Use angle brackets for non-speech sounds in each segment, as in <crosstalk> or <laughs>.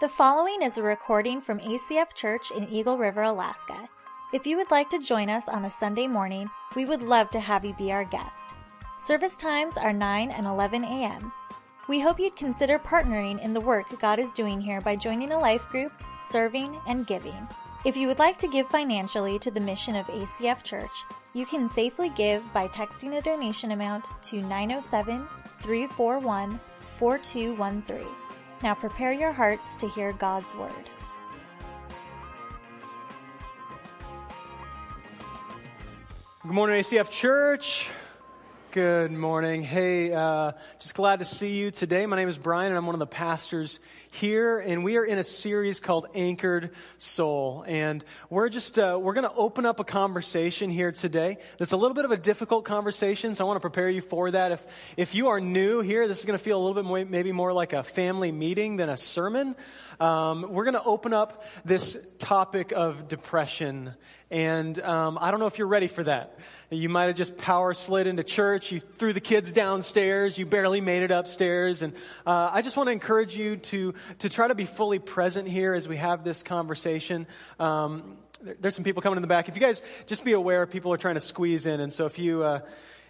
The following is a recording from ACF Church in Eagle River, Alaska. If you would like to join us on a Sunday morning, we would love to have you be our guest. Service times are 9 and 11 a.m. We hope you'd consider partnering in the work God is doing here by joining a life group, serving, and giving. If you would like to give financially to the mission of ACF Church, you can safely give by texting a donation amount to 907 341 4213. Now prepare your hearts to hear God's Word. Good morning, ACF Church. Good morning. Hey, uh, just glad to see you today. My name is Brian, and I'm one of the pastors here, and we are in a series called Anchored Soul. And we're just uh, we're going to open up a conversation here today. That's a little bit of a difficult conversation, so I want to prepare you for that. If if you are new here, this is going to feel a little bit more, maybe more like a family meeting than a sermon. Um, we're going to open up this topic of depression, and um, I don't know if you're ready for that. You might have just power slid into church. You threw the kids downstairs. You barely made it upstairs. And uh, I just want to encourage you to to try to be fully present here as we have this conversation. Um, there's some people coming in the back. If you guys just be aware, people are trying to squeeze in, and so if you uh,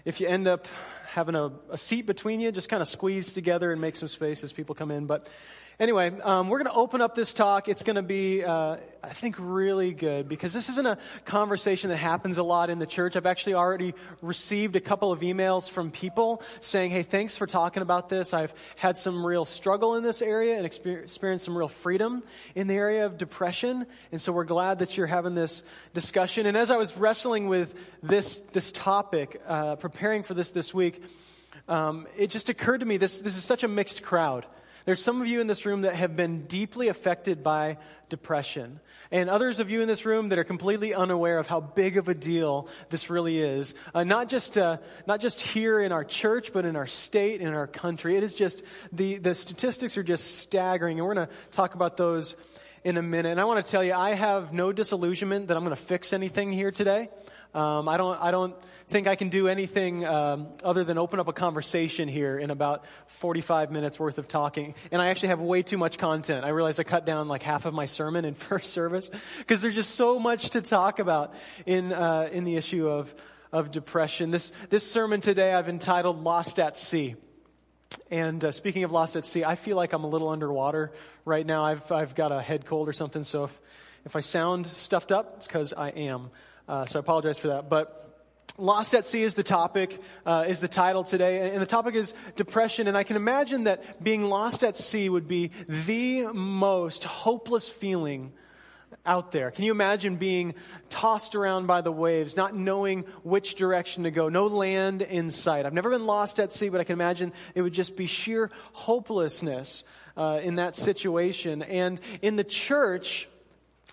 if you end up having a, a seat between you, just kind of squeeze together and make some space as people come in. But Anyway, um, we're going to open up this talk. It's going to be, uh, I think, really good because this isn't a conversation that happens a lot in the church. I've actually already received a couple of emails from people saying, hey, thanks for talking about this. I've had some real struggle in this area and experienced some real freedom in the area of depression. And so we're glad that you're having this discussion. And as I was wrestling with this, this topic, uh, preparing for this this week, um, it just occurred to me this, this is such a mixed crowd. There's some of you in this room that have been deeply affected by depression. And others of you in this room that are completely unaware of how big of a deal this really is. Uh, not just, uh, not just here in our church, but in our state, in our country. It is just, the, the statistics are just staggering. And we're going to talk about those in a minute. And I want to tell you, I have no disillusionment that I'm going to fix anything here today. Um, I don't, I don't think I can do anything um, other than open up a conversation here in about 45 minutes worth of talking. And I actually have way too much content. I realized I cut down like half of my sermon in <laughs> first service because there's just so much to talk about in, uh, in the issue of, of depression. This, this sermon today I've entitled Lost at Sea. And uh, speaking of lost at sea, I feel like I'm a little underwater right now. I've, I've got a head cold or something, so if, if I sound stuffed up, it's because I am. Uh, so I apologize for that. But Lost at Sea is the topic, uh, is the title today, and the topic is depression. And I can imagine that being lost at sea would be the most hopeless feeling out there. Can you imagine being tossed around by the waves, not knowing which direction to go, no land in sight? I've never been lost at sea, but I can imagine it would just be sheer hopelessness uh, in that situation. And in the church,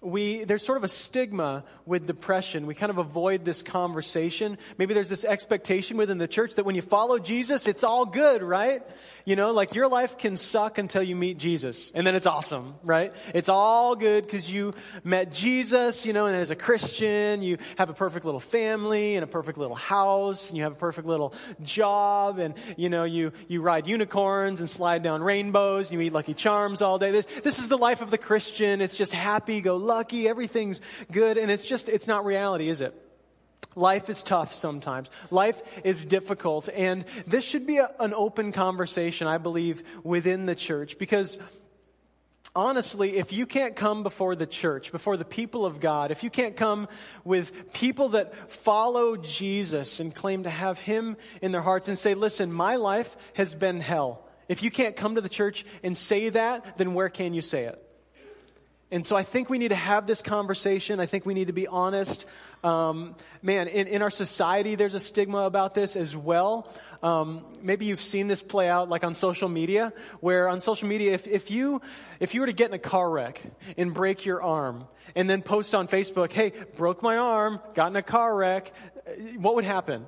we, there's sort of a stigma with depression. We kind of avoid this conversation. Maybe there's this expectation within the church that when you follow Jesus, it's all good, right? You know, like your life can suck until you meet Jesus. And then it's awesome, right? It's all good because you met Jesus, you know, and as a Christian, you have a perfect little family and a perfect little house and you have a perfect little job and, you know, you, you ride unicorns and slide down rainbows. You eat Lucky Charms all day. This, this is the life of the Christian. It's just happy, go lucky, everything's good, and it's just, it's not reality, is it? Life is tough sometimes. Life is difficult. And this should be a, an open conversation, I believe, within the church. Because honestly, if you can't come before the church, before the people of God, if you can't come with people that follow Jesus and claim to have Him in their hearts and say, listen, my life has been hell. If you can't come to the church and say that, then where can you say it? And so I think we need to have this conversation. I think we need to be honest. Um, man, in, in our society, there's a stigma about this as well. Um, maybe you've seen this play out like on social media, where on social media, if, if you if you were to get in a car wreck and break your arm, and then post on Facebook, "Hey, broke my arm, got in a car wreck," what would happen?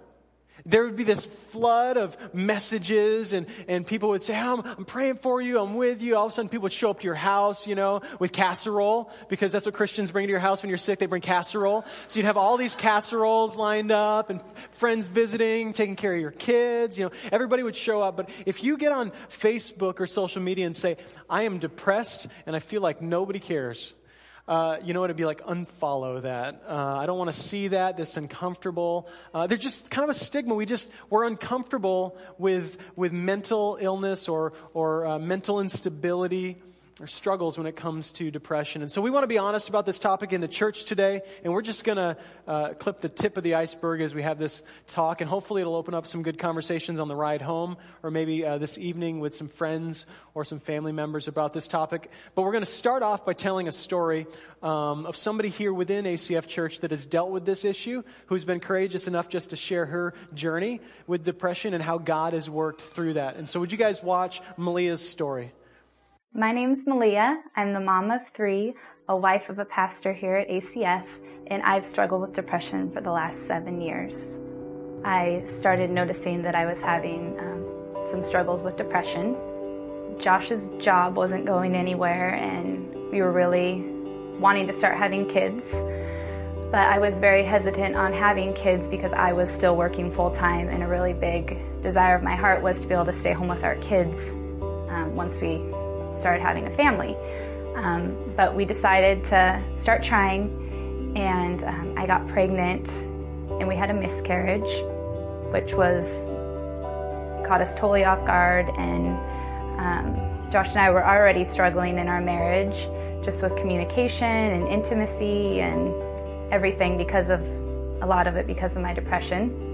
There would be this flood of messages and, and people would say, I'm, I'm praying for you. I'm with you. All of a sudden people would show up to your house, you know, with casserole because that's what Christians bring to your house when you're sick. They bring casserole. So you'd have all these casseroles lined up and friends visiting, taking care of your kids. You know, everybody would show up. But if you get on Facebook or social media and say, I am depressed and I feel like nobody cares, uh, you know? It'd be like unfollow that. Uh, I don't want to see that. That's uncomfortable. Uh, there's just kind of a stigma. We just we're uncomfortable with with mental illness or or uh, mental instability or struggles when it comes to depression. And so we want to be honest about this topic in the church today. And we're just going to uh, clip the tip of the iceberg as we have this talk. And hopefully it'll open up some good conversations on the ride home or maybe uh, this evening with some friends or some family members about this topic. But we're going to start off by telling a story um, of somebody here within ACF Church that has dealt with this issue, who's been courageous enough just to share her journey with depression and how God has worked through that. And so would you guys watch Malia's story? My name's Malia. I'm the mom of three, a wife of a pastor here at ACF, and I've struggled with depression for the last seven years. I started noticing that I was having um, some struggles with depression. Josh's job wasn't going anywhere, and we were really wanting to start having kids. But I was very hesitant on having kids because I was still working full time, and a really big desire of my heart was to be able to stay home with our kids um, once we started having a family. Um, but we decided to start trying, and um, I got pregnant, and we had a miscarriage, which was caught us totally off guard. And um, Josh and I were already struggling in our marriage, just with communication and intimacy and everything because of a lot of it because of my depression.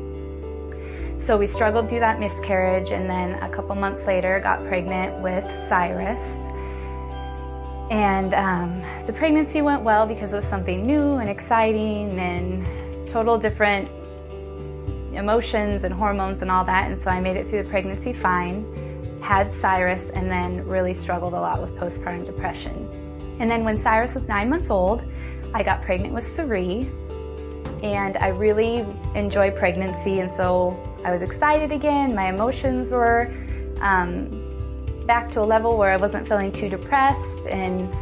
So we struggled through that miscarriage and then a couple months later got pregnant with Cyrus. And um, the pregnancy went well because it was something new and exciting and total different emotions and hormones and all that. And so I made it through the pregnancy fine, had Cyrus, and then really struggled a lot with postpartum depression. And then when Cyrus was nine months old, I got pregnant with Cerie. And I really enjoy pregnancy, and so I was excited again. My emotions were um, back to a level where I wasn't feeling too depressed. And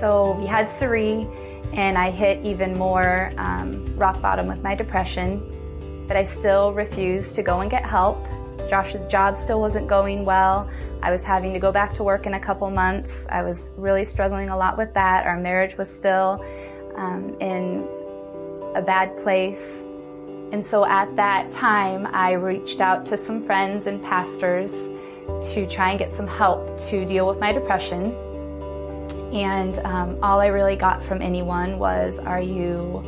so we had Cerie, and I hit even more um, rock bottom with my depression. But I still refused to go and get help. Josh's job still wasn't going well. I was having to go back to work in a couple months. I was really struggling a lot with that. Our marriage was still um, in a bad place. And so at that time, I reached out to some friends and pastors to try and get some help to deal with my depression. And um, all I really got from anyone was, Are you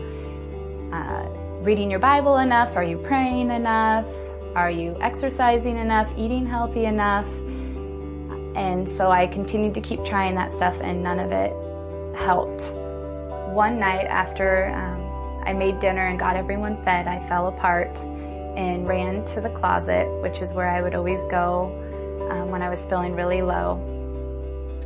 uh, reading your Bible enough? Are you praying enough? Are you exercising enough? Eating healthy enough? And so I continued to keep trying that stuff, and none of it helped. One night after um, I made dinner and got everyone fed. I fell apart and ran to the closet, which is where I would always go um, when I was feeling really low.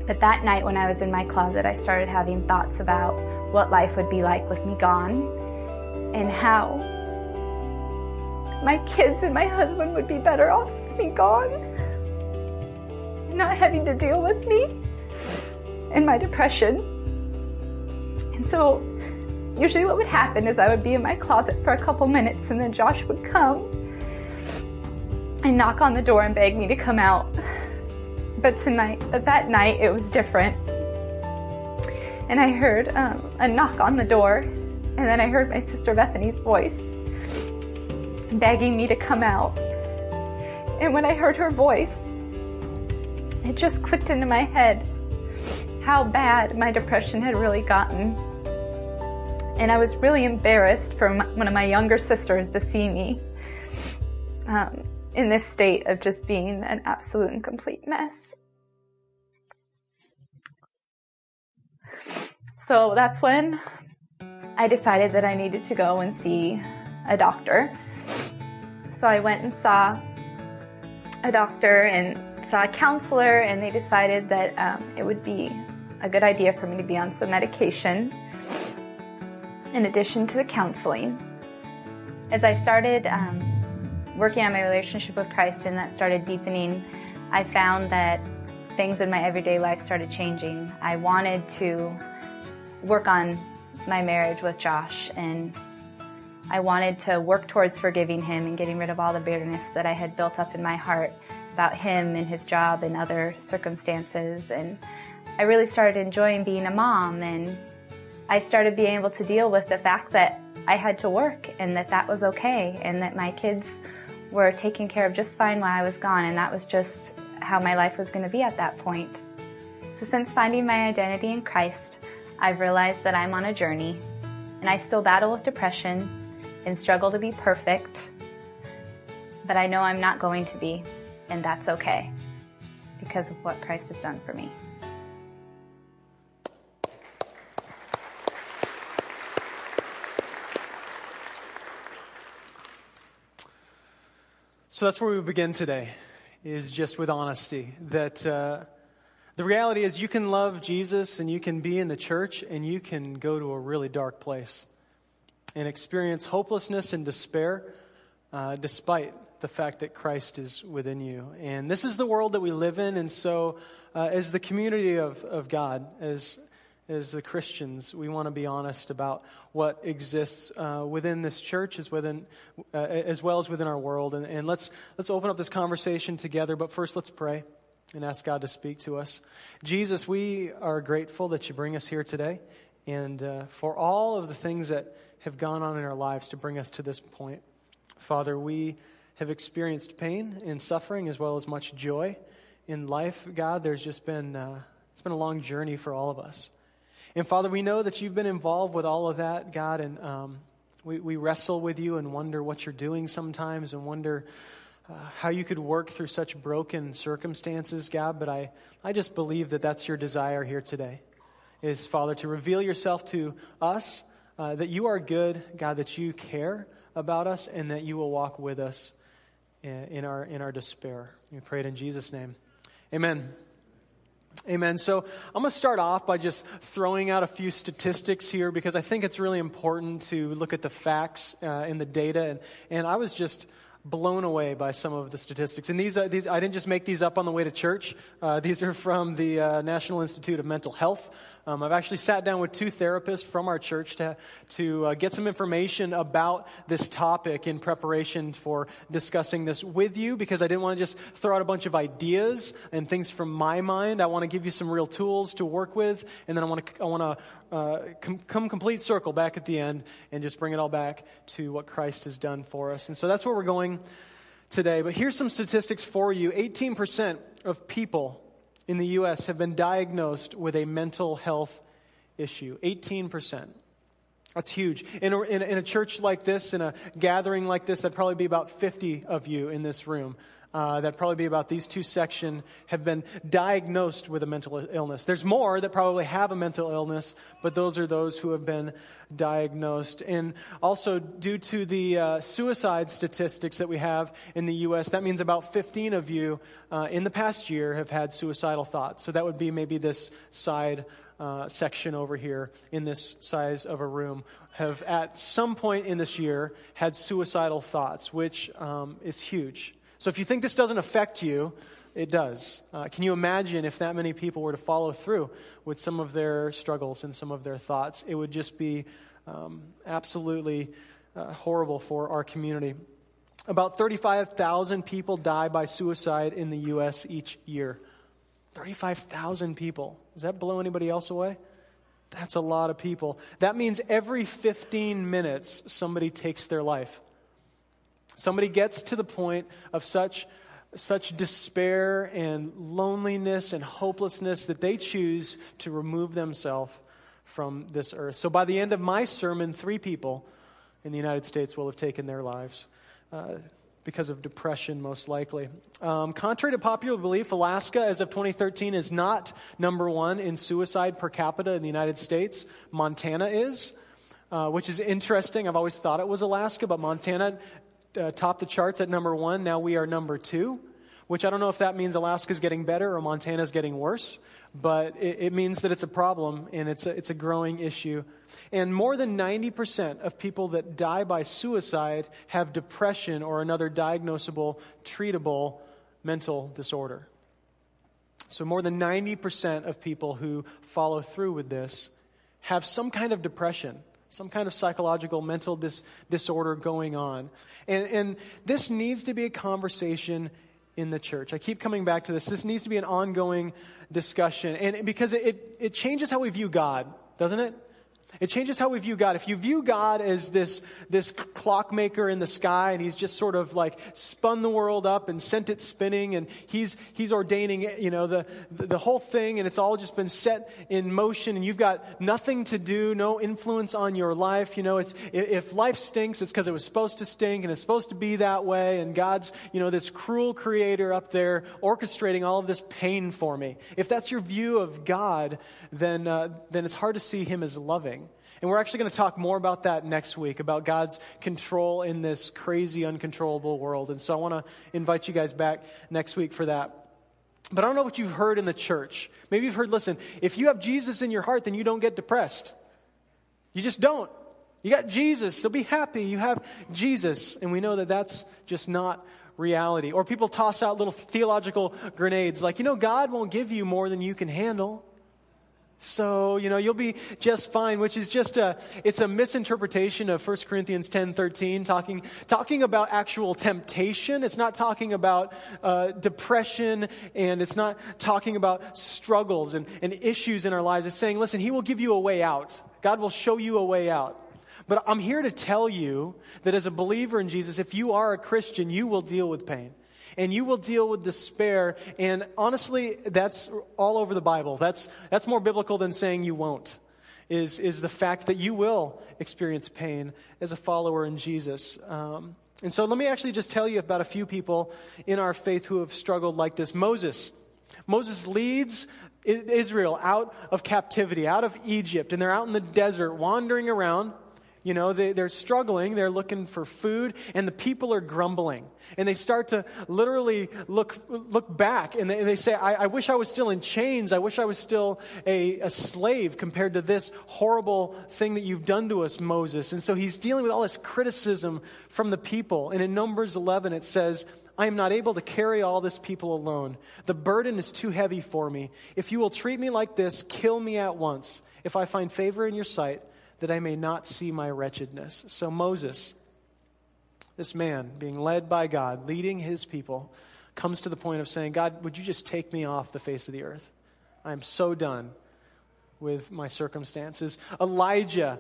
But that night, when I was in my closet, I started having thoughts about what life would be like with me gone and how my kids and my husband would be better off with me gone and not having to deal with me and my depression. And so Usually what would happen is I would be in my closet for a couple minutes and then Josh would come and knock on the door and beg me to come out. But tonight, but that night, it was different. And I heard um, a knock on the door, and then I heard my sister Bethany's voice begging me to come out. And when I heard her voice, it just clicked into my head how bad my depression had really gotten and I was really embarrassed for one of my younger sisters to see me um, in this state of just being an absolute and complete mess. So that's when I decided that I needed to go and see a doctor. So I went and saw a doctor and saw a counselor, and they decided that um, it would be a good idea for me to be on some medication in addition to the counseling. As I started um, working on my relationship with Christ and that started deepening, I found that things in my everyday life started changing. I wanted to work on my marriage with Josh and I wanted to work towards forgiving him and getting rid of all the bitterness that I had built up in my heart about him and his job and other circumstances. And I really started enjoying being a mom and I started being able to deal with the fact that I had to work and that that was okay and that my kids were taken care of just fine while I was gone and that was just how my life was going to be at that point. So since finding my identity in Christ, I've realized that I'm on a journey and I still battle with depression and struggle to be perfect, but I know I'm not going to be, and that's okay because of what Christ has done for me. So that's where we begin today, is just with honesty. That uh, the reality is you can love Jesus and you can be in the church and you can go to a really dark place and experience hopelessness and despair uh, despite the fact that Christ is within you. And this is the world that we live in. And so, uh, as the community of, of God, as as the Christians, we want to be honest about what exists uh, within this church, as within, uh, as well as within our world. And, and let's let's open up this conversation together. But first, let's pray and ask God to speak to us. Jesus, we are grateful that you bring us here today, and uh, for all of the things that have gone on in our lives to bring us to this point. Father, we have experienced pain and suffering as well as much joy in life. God, there's just been uh, it's been a long journey for all of us. And Father, we know that you've been involved with all of that, God, and um, we, we wrestle with you and wonder what you're doing sometimes and wonder uh, how you could work through such broken circumstances, God. But I, I just believe that that's your desire here today, is, Father, to reveal yourself to us, uh, that you are good, God, that you care about us, and that you will walk with us in, in our, in our despair. We pray it in Jesus' name. Amen. Amen. So I'm going to start off by just throwing out a few statistics here because I think it's really important to look at the facts uh, and the data. And, and I was just blown away by some of the statistics. And these, uh, these I didn't just make these up on the way to church. Uh, these are from the uh, National Institute of Mental Health. Um, I've actually sat down with two therapists from our church to, to uh, get some information about this topic in preparation for discussing this with you because I didn't want to just throw out a bunch of ideas and things from my mind. I want to give you some real tools to work with, and then I want to, I want to uh, com- come complete circle back at the end and just bring it all back to what Christ has done for us. And so that's where we're going today. But here's some statistics for you 18% of people in the U.S. have been diagnosed with a mental health issue 18%. That's huge. In a, in, a, in a, church like this, in a gathering like this, that'd probably be about 50 of you in this room. Uh, that'd probably be about these two sections have been diagnosed with a mental illness. There's more that probably have a mental illness, but those are those who have been diagnosed. And also, due to the uh, suicide statistics that we have in the U.S., that means about 15 of you uh, in the past year have had suicidal thoughts. So that would be maybe this side uh, section over here in this size of a room have at some point in this year had suicidal thoughts, which um, is huge. So if you think this doesn't affect you, it does. Uh, can you imagine if that many people were to follow through with some of their struggles and some of their thoughts? It would just be um, absolutely uh, horrible for our community. About 35,000 people die by suicide in the U.S. each year. 35,000 people. Does that blow anybody else away? That's a lot of people. That means every 15 minutes somebody takes their life. Somebody gets to the point of such, such despair and loneliness and hopelessness that they choose to remove themselves from this earth. So by the end of my sermon, three people in the United States will have taken their lives. Uh, because of depression, most likely. Um, contrary to popular belief, Alaska, as of 2013, is not number one in suicide per capita in the United States. Montana is, uh, which is interesting. I've always thought it was Alaska, but Montana uh, topped the charts at number one. Now we are number two which I don't know if that means Alaska's getting better or Montana's getting worse, but it, it means that it's a problem and it's a, it's a growing issue. And more than 90% of people that die by suicide have depression or another diagnosable, treatable mental disorder. So, more than 90% of people who follow through with this have some kind of depression, some kind of psychological mental dis- disorder going on. And, and this needs to be a conversation in the church. I keep coming back to this. This needs to be an ongoing discussion. And because it, it changes how we view God, doesn't it? It changes how we view God. If you view God as this, this clockmaker in the sky and he's just sort of like spun the world up and sent it spinning and he's, he's ordaining, you know, the, the whole thing and it's all just been set in motion and you've got nothing to do, no influence on your life. You know, it's, if life stinks, it's because it was supposed to stink and it's supposed to be that way and God's, you know, this cruel creator up there orchestrating all of this pain for me. If that's your view of God, then, uh, then it's hard to see him as loving. And we're actually going to talk more about that next week, about God's control in this crazy, uncontrollable world. And so I want to invite you guys back next week for that. But I don't know what you've heard in the church. Maybe you've heard, listen, if you have Jesus in your heart, then you don't get depressed. You just don't. You got Jesus, so be happy. You have Jesus. And we know that that's just not reality. Or people toss out little theological grenades like, you know, God won't give you more than you can handle. So, you know, you'll be just fine, which is just a, it's a misinterpretation of 1 Corinthians 10, 13, talking, talking about actual temptation. It's not talking about, uh, depression and it's not talking about struggles and, and issues in our lives. It's saying, listen, He will give you a way out. God will show you a way out. But I'm here to tell you that as a believer in Jesus, if you are a Christian, you will deal with pain and you will deal with despair. And honestly, that's all over the Bible. That's, that's more biblical than saying you won't, is, is the fact that you will experience pain as a follower in Jesus. Um, and so let me actually just tell you about a few people in our faith who have struggled like this. Moses. Moses leads Israel out of captivity, out of Egypt, and they're out in the desert wandering around. You know, they, they're struggling, they're looking for food, and the people are grumbling. And they start to literally look, look back and they, they say, I, I, wish I was still in chains. I wish I was still a, a slave compared to this horrible thing that you've done to us, Moses. And so he's dealing with all this criticism from the people. And in Numbers 11, it says, I am not able to carry all this people alone. The burden is too heavy for me. If you will treat me like this, kill me at once. If I find favor in your sight, that I may not see my wretchedness. So Moses, this man being led by God, leading his people, comes to the point of saying, God, would you just take me off the face of the earth? I am so done with my circumstances. Elijah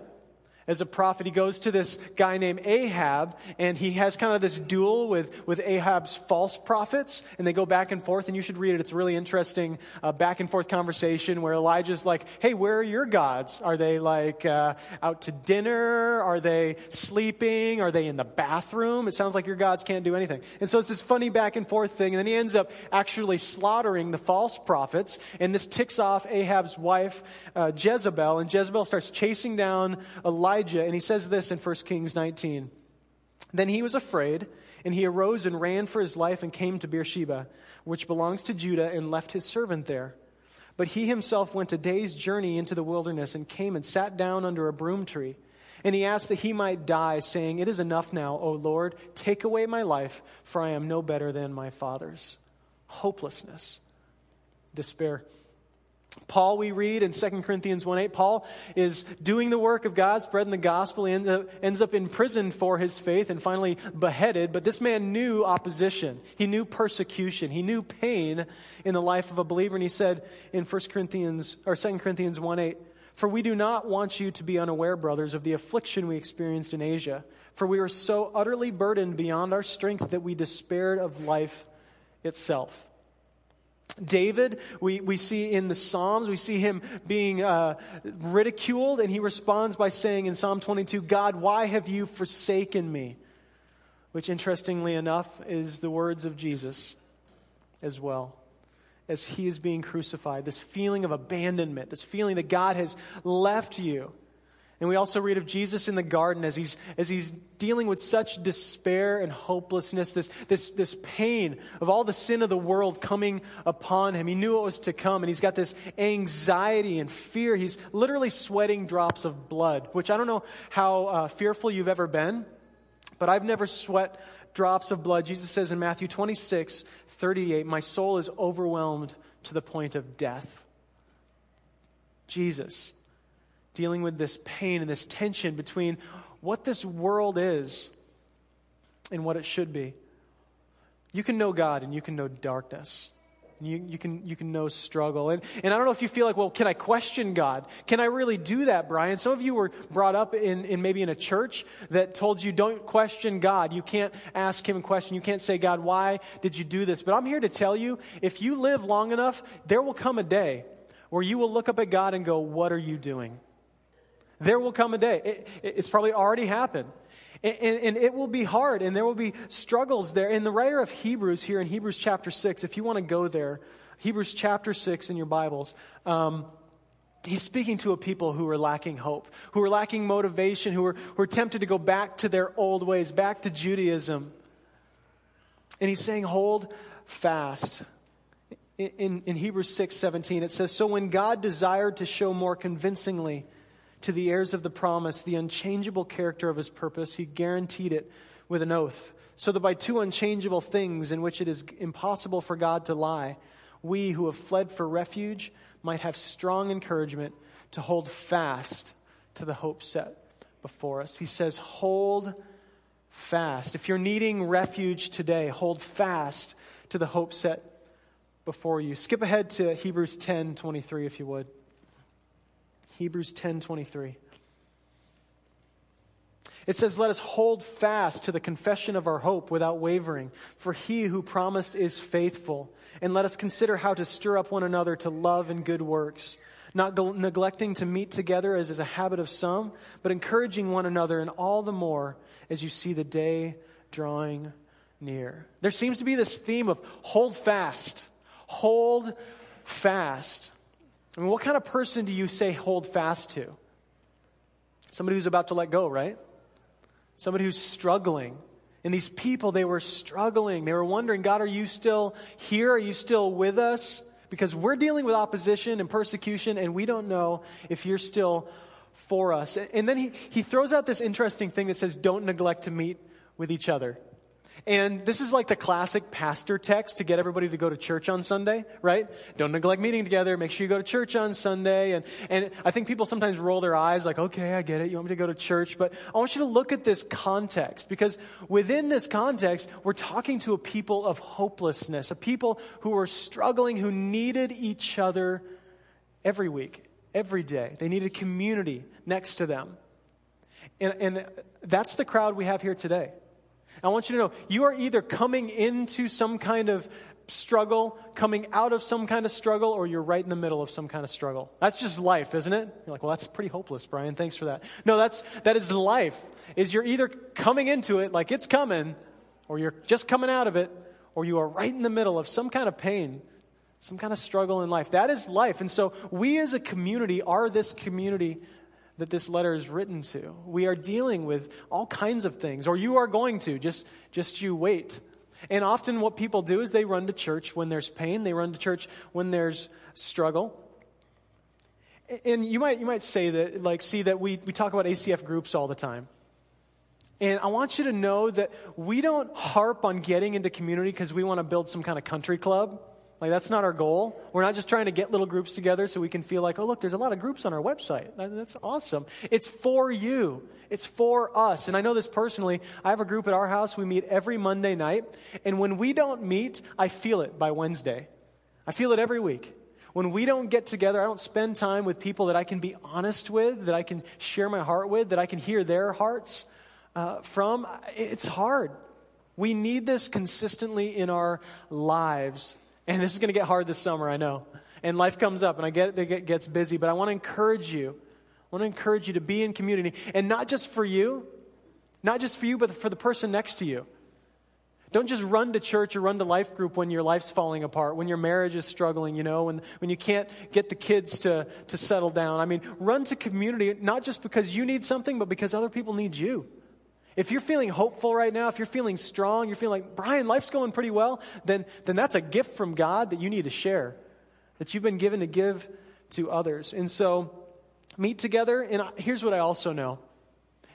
as a prophet. He goes to this guy named Ahab, and he has kind of this duel with, with Ahab's false prophets, and they go back and forth, and you should read it. It's a really interesting uh, back and forth conversation where Elijah's like, hey, where are your gods? Are they like uh, out to dinner? Are they sleeping? Are they in the bathroom? It sounds like your gods can't do anything. And so it's this funny back and forth thing, and then he ends up actually slaughtering the false prophets, and this ticks off Ahab's wife, uh, Jezebel, and Jezebel starts chasing down Elijah Elijah, and he says this in 1 Kings 19. Then he was afraid, and he arose and ran for his life and came to Beersheba, which belongs to Judah, and left his servant there. But he himself went a day's journey into the wilderness and came and sat down under a broom tree. And he asked that he might die, saying, It is enough now, O Lord, take away my life, for I am no better than my father's. Hopelessness, despair. Paul, we read in 2 Corinthians 1 8, Paul is doing the work of God, spreading the gospel. He ends up, ends up in prison for his faith and finally beheaded. But this man knew opposition. He knew persecution. He knew pain in the life of a believer. And he said in 1 Corinthians, or 2 Corinthians 1 8, For we do not want you to be unaware, brothers, of the affliction we experienced in Asia. For we were so utterly burdened beyond our strength that we despaired of life itself. David, we, we see in the Psalms, we see him being uh, ridiculed, and he responds by saying in Psalm 22, God, why have you forsaken me? Which, interestingly enough, is the words of Jesus as well. As he is being crucified, this feeling of abandonment, this feeling that God has left you. And we also read of Jesus in the garden as he's, as he's dealing with such despair and hopelessness, this, this, this pain of all the sin of the world coming upon him. He knew it was to come, and he's got this anxiety and fear. He's literally sweating drops of blood, which I don't know how uh, fearful you've ever been, but I've never sweat drops of blood. Jesus says in Matthew 26, 38, My soul is overwhelmed to the point of death. Jesus dealing with this pain and this tension between what this world is and what it should be. You can know God and you can know darkness. You, you, can, you can know struggle. And, and I don't know if you feel like, well, can I question God? Can I really do that, Brian? Some of you were brought up in, in maybe in a church that told you don't question God. You can't ask Him a question. You can't say, God, why did you do this? But I'm here to tell you, if you live long enough, there will come a day where you will look up at God and go, what are you doing? There will come a day. It, it's probably already happened. And, and, it will be hard, and there will be struggles there. In the writer of Hebrews here in Hebrews chapter 6, if you want to go there, Hebrews chapter 6 in your Bibles, um, he's speaking to a people who are lacking hope, who are lacking motivation, who are, who are tempted to go back to their old ways, back to Judaism. And he's saying, hold fast. In, in, in Hebrews 6 17, it says, So when God desired to show more convincingly to the heirs of the promise the unchangeable character of his purpose, he guaranteed it with an oath, so that by two unchangeable things in which it is impossible for God to lie, we who have fled for refuge might have strong encouragement to hold fast to the hope set before us. He says, Hold fast. If you're needing refuge today, hold fast to the hope set before you. Skip ahead to Hebrews 10 23, if you would. Hebrews 10:23. It says, Let us hold fast to the confession of our hope without wavering, for he who promised is faithful. And let us consider how to stir up one another to love and good works, not neglecting to meet together as is a habit of some, but encouraging one another, and all the more as you see the day drawing near. There seems to be this theme of hold fast, hold fast. I mean, what kind of person do you say hold fast to? Somebody who's about to let go, right? Somebody who's struggling. And these people, they were struggling. They were wondering, God, are you still here? Are you still with us? Because we're dealing with opposition and persecution, and we don't know if you're still for us. And then he, he throws out this interesting thing that says, don't neglect to meet with each other. And this is like the classic pastor text to get everybody to go to church on Sunday, right? Don't neglect meeting together. Make sure you go to church on Sunday. And, and I think people sometimes roll their eyes like, okay, I get it. You want me to go to church. But I want you to look at this context because within this context, we're talking to a people of hopelessness, a people who were struggling, who needed each other every week, every day. They needed community next to them. And, and that's the crowd we have here today. I want you to know you are either coming into some kind of struggle, coming out of some kind of struggle, or you're right in the middle of some kind of struggle. That's just life, isn't it? You're like, well, that's pretty hopeless, Brian. Thanks for that. No, that's, that is life. Is you're either coming into it like it's coming, or you're just coming out of it, or you are right in the middle of some kind of pain, some kind of struggle in life. That is life. And so we as a community are this community that this letter is written to. We are dealing with all kinds of things, or you are going to. Just, just you wait. And often what people do is they run to church when there's pain, they run to church when there's struggle. And you might, you might say that, like, see that we, we talk about ACF groups all the time. And I want you to know that we don't harp on getting into community because we want to build some kind of country club. Like, that's not our goal. We're not just trying to get little groups together so we can feel like, oh, look, there's a lot of groups on our website. That's awesome. It's for you, it's for us. And I know this personally. I have a group at our house. We meet every Monday night. And when we don't meet, I feel it by Wednesday. I feel it every week. When we don't get together, I don't spend time with people that I can be honest with, that I can share my heart with, that I can hear their hearts uh, from. It's hard. We need this consistently in our lives. And this is going to get hard this summer, I know. And life comes up, and I get it, gets busy, but I want to encourage you. I want to encourage you to be in community. And not just for you, not just for you, but for the person next to you. Don't just run to church or run to life group when your life's falling apart, when your marriage is struggling, you know, when, when you can't get the kids to, to settle down. I mean, run to community, not just because you need something, but because other people need you. If you're feeling hopeful right now, if you're feeling strong, you're feeling like, Brian, life's going pretty well, then, then that's a gift from God that you need to share, that you've been given to give to others. And so, meet together. And here's what I also know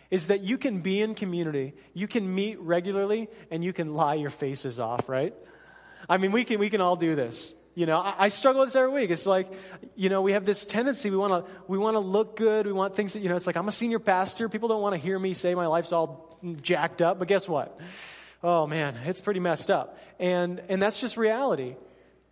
is that you can be in community, you can meet regularly, and you can lie your faces off, right? I mean, we can, we can all do this. You know, I, I struggle with this every week. It's like, you know, we have this tendency, we want to, we want to look good. We want things that, you know, it's like, I'm a senior pastor. People don't want to hear me say my life's all jacked up. But guess what? Oh man, it's pretty messed up. And, and that's just reality.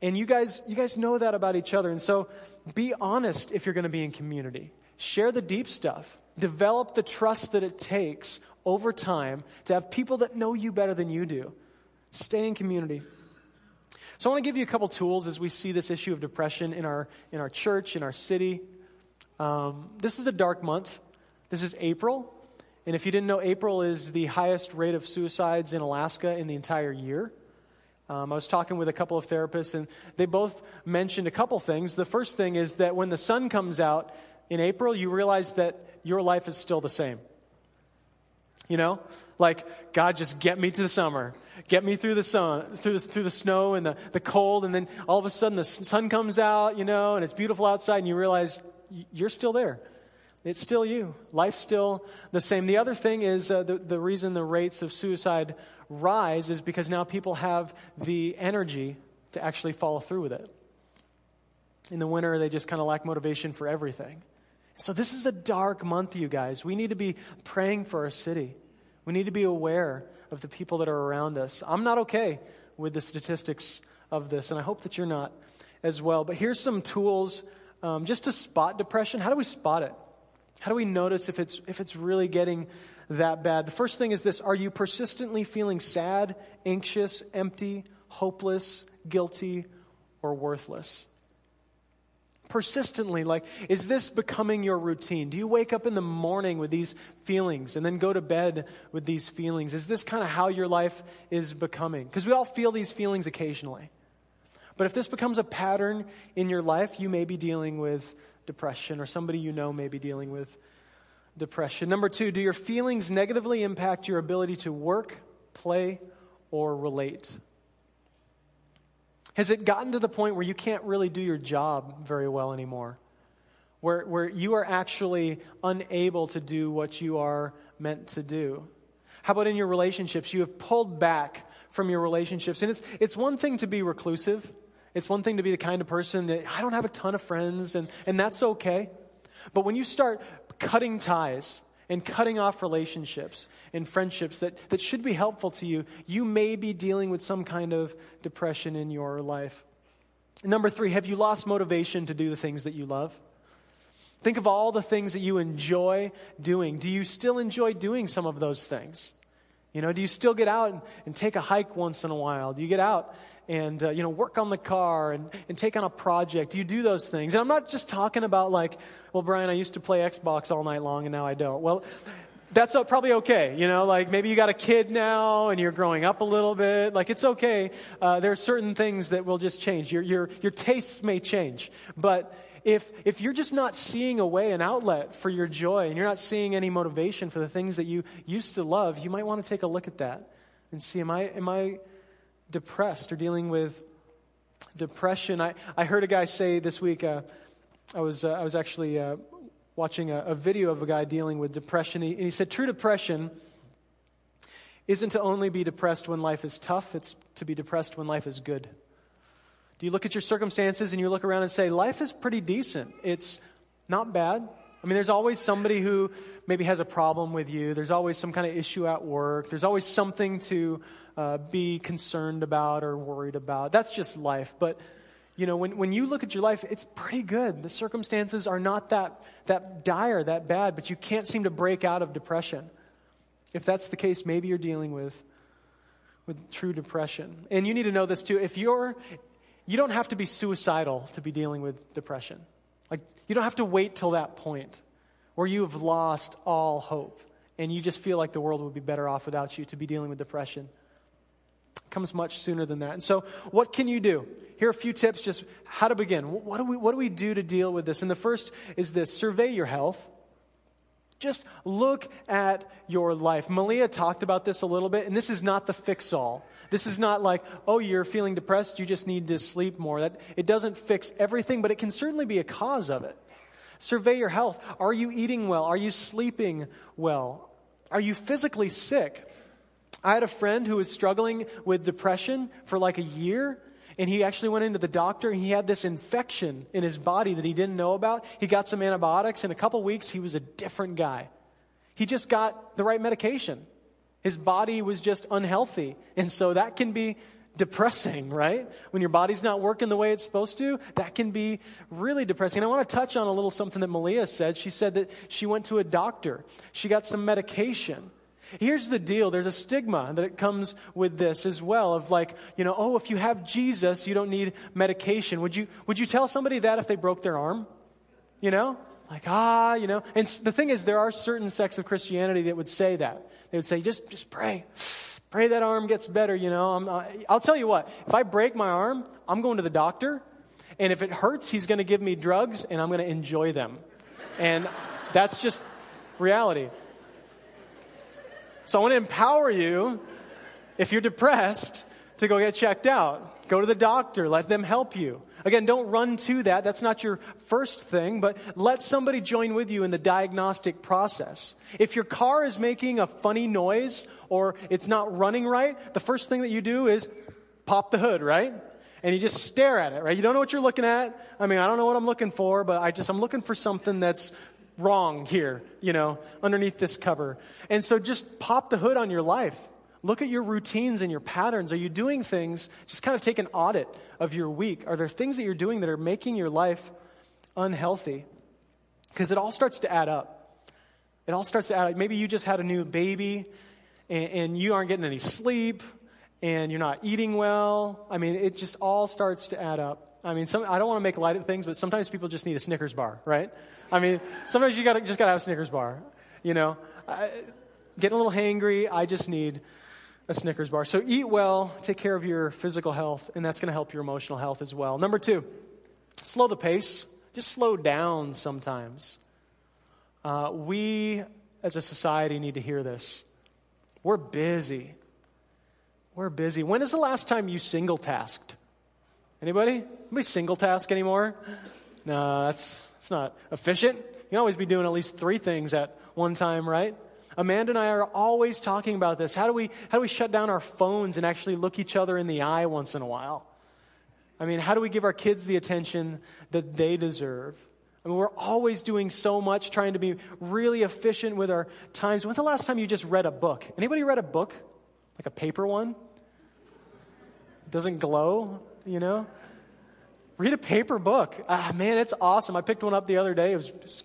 And you guys, you guys know that about each other. And so be honest if you're going to be in community. Share the deep stuff. Develop the trust that it takes over time to have people that know you better than you do. Stay in community. So I want to give you a couple tools as we see this issue of depression in our, in our church, in our city. Um, this is a dark month. This is April. And if you didn't know, April is the highest rate of suicides in Alaska in the entire year. Um, I was talking with a couple of therapists, and they both mentioned a couple things. The first thing is that when the sun comes out in April, you realize that your life is still the same. You know? Like, God, just get me to the summer. Get me through the sun, through the, through the snow and the, the cold, and then all of a sudden the sun comes out, you know, and it's beautiful outside, and you realize you're still there. It's still you. Life's still the same. The other thing is uh, the, the reason the rates of suicide rise is because now people have the energy to actually follow through with it. In the winter, they just kind of lack motivation for everything. So, this is a dark month, you guys. We need to be praying for our city. We need to be aware of the people that are around us. I'm not okay with the statistics of this, and I hope that you're not as well. But here's some tools um, just to spot depression. How do we spot it? How do we notice if it's, if it's really getting that bad? The first thing is this Are you persistently feeling sad, anxious, empty, hopeless, guilty, or worthless? Persistently like is this becoming your routine? Do you wake up in the morning with these feelings and then go to bed with these feelings? Is this kind of how your life is becoming? Because we all feel these feelings occasionally. But if this becomes a pattern in your life you may be dealing with depression or somebody you know may be dealing with depression. Number two do your feelings negatively impact your ability to work play or relate has it gotten to the point where you can't really do your job very well anymore? Where, where you are actually unable to do what you are meant to do? How about in your relationships? You have pulled back from your relationships. And it's, it's one thing to be reclusive. It's one thing to be the kind of person that I don't have a ton of friends, and, and that's okay. But when you start cutting ties, and cutting off relationships and friendships that, that should be helpful to you, you may be dealing with some kind of depression in your life. Number three, have you lost motivation to do the things that you love? Think of all the things that you enjoy doing. Do you still enjoy doing some of those things? You know, do you still get out and, and take a hike once in a while? Do you get out and uh, you know work on the car and, and take on a project? Do you do those things? And i'm not just talking about like well brian i used to play xbox all night long and now i don't. Well that's probably okay you know? Like maybe you got a kid now and you're growing up a little bit. Like it's okay. Uh, there are certain things that will just change. Your, your, your tastes may change. But if, if you're just not seeing a way, an outlet for your joy, and you're not seeing any motivation for the things that you used to love, you might want to take a look at that and see, am I, am I depressed or dealing with depression. I, I heard a guy say this week, uh, I, was, uh, I was actually uh, watching a, a, video of a guy dealing with depression. He, and he said, True depression isn't to only be depressed when life is tough, it's to be depressed when life is good. Do you look at your circumstances and you look around and say, Life is pretty decent? It's not bad. I mean, there's always somebody who maybe has a problem with you. There's always some kind of issue at work. There's always something to uh, be concerned about or worried about. That's just life. But, you know, when, when you look at your life, it's pretty good. The circumstances are not that, that dire, that bad, but you can't seem to break out of depression. If that's the case, maybe you're dealing with, with true depression. And you need to know this too. If you're, you don't have to be suicidal to be dealing with depression. Like, you don't have to wait till that point where you have lost all hope and you just feel like the world would be better off without you to be dealing with depression. comes much sooner than that. And so, what can you do? Here are a few tips just how to begin. What do we, what do, we do to deal with this? And the first is this survey your health. Just look at your life. Malia talked about this a little bit, and this is not the fix all. This is not like, oh, you're feeling depressed, you just need to sleep more. That, it doesn't fix everything, but it can certainly be a cause of it. Survey your health. Are you eating well? Are you sleeping well? Are you physically sick? I had a friend who was struggling with depression for like a year, and he actually went into the doctor and he had this infection in his body that he didn't know about. He got some antibiotics. In a couple weeks, he was a different guy. He just got the right medication. His body was just unhealthy. And so that can be depressing, right? When your body's not working the way it's supposed to, that can be really depressing. And I want to touch on a little something that Malia said. She said that she went to a doctor. She got some medication. Here's the deal. There's a stigma that it comes with this as well of like, you know, oh, if you have Jesus, you don't need medication. Would you, would you tell somebody that if they broke their arm? You know? Like, ah, you know? And the thing is, there are certain sects of Christianity that would say that. They would say, just, just pray. Pray that arm gets better, you know? I'm, I'll tell you what, if I break my arm, I'm going to the doctor. And if it hurts, he's going to give me drugs and I'm going to enjoy them. And that's just reality. So I want to empower you, if you're depressed, to go get checked out. Go to the doctor. Let them help you. Again, don't run to that. That's not your first thing, but let somebody join with you in the diagnostic process. If your car is making a funny noise or it's not running right, the first thing that you do is pop the hood, right? And you just stare at it, right? You don't know what you're looking at. I mean, I don't know what I'm looking for, but I just, I'm looking for something that's wrong here, you know, underneath this cover. And so just pop the hood on your life. Look at your routines and your patterns. Are you doing things? Just kind of take an audit of your week. Are there things that you're doing that are making your life unhealthy? Because it all starts to add up. It all starts to add up. Maybe you just had a new baby and, and you aren't getting any sleep and you're not eating well. I mean, it just all starts to add up. I mean, some, I don't want to make light of things, but sometimes people just need a Snickers bar, right? I mean, sometimes you gotta, just got to have a Snickers bar. You know, I, getting a little hangry, I just need a Snickers bar. So eat well, take care of your physical health, and that's going to help your emotional health as well. Number two, slow the pace. Just slow down sometimes. Uh, we, as a society, need to hear this. We're busy. We're busy. When is the last time you single tasked? Anybody? Anybody single task anymore? No, that's, that's not efficient. You can always be doing at least three things at one time, right? Amanda and I are always talking about this. How do we, how do we shut down our phones and actually look each other in the eye once in a while? I mean, how do we give our kids the attention that they deserve? I mean, we're always doing so much trying to be really efficient with our times. When's the last time you just read a book? Anybody read a book? Like a paper one? It doesn't glow, you know? Read a paper book. Ah, man, it's awesome. I picked one up the other day. It was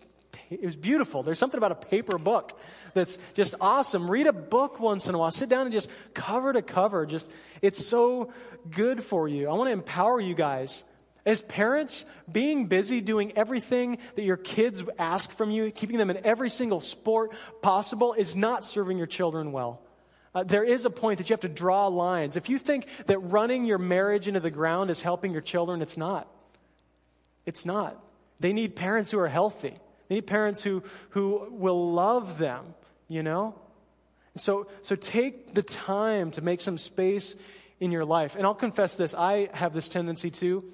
it was beautiful. There's something about a paper book that's just awesome. Read a book once in a while. Sit down and just cover to cover. Just, it's so good for you. I want to empower you guys. As parents, being busy doing everything that your kids ask from you, keeping them in every single sport possible, is not serving your children well. Uh, there is a point that you have to draw lines. If you think that running your marriage into the ground is helping your children, it's not. It's not. They need parents who are healthy. They need parents who, who will love them, you know? So, so take the time to make some space in your life. And I'll confess this, I have this tendency too.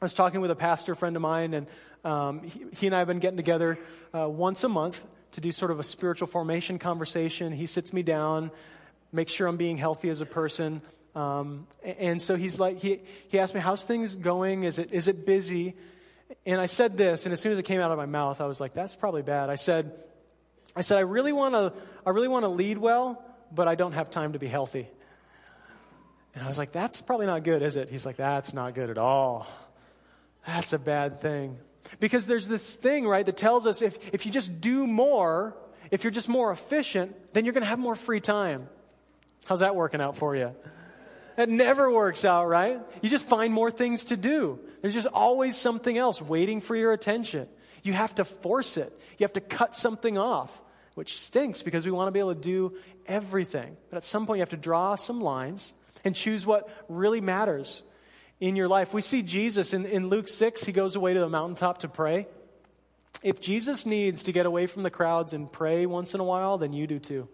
I was talking with a pastor friend of mine, and um, he, he, and I have been getting together uh, once a month to do sort of a spiritual formation conversation. He sits me down, makes sure I'm being healthy as a person. Um, and so he's like, he, he asked me, how's things going? Is it, is it busy? And I said this, and as soon as it came out of my mouth, I was like, that's probably bad. I said, I said, I really want to, I really want to lead well, but I don't have time to be healthy. And I was like, that's probably not good, is it? He's like, that's not good at all. That's a bad thing. Because there's this thing, right, that tells us if, if you just do more, if you're just more efficient, then you're going to have more free time. How's that working out for you? That never works out, right? You just find more things to do. There's just always something else waiting for your attention. You have to force it. You have to cut something off, which stinks because we want to be able to do everything. But at some point, you have to draw some lines and choose what really matters in your life. We see Jesus in, in Luke 6, he goes away to the mountaintop to pray. If Jesus needs to get away from the crowds and pray once in a while, then you do too.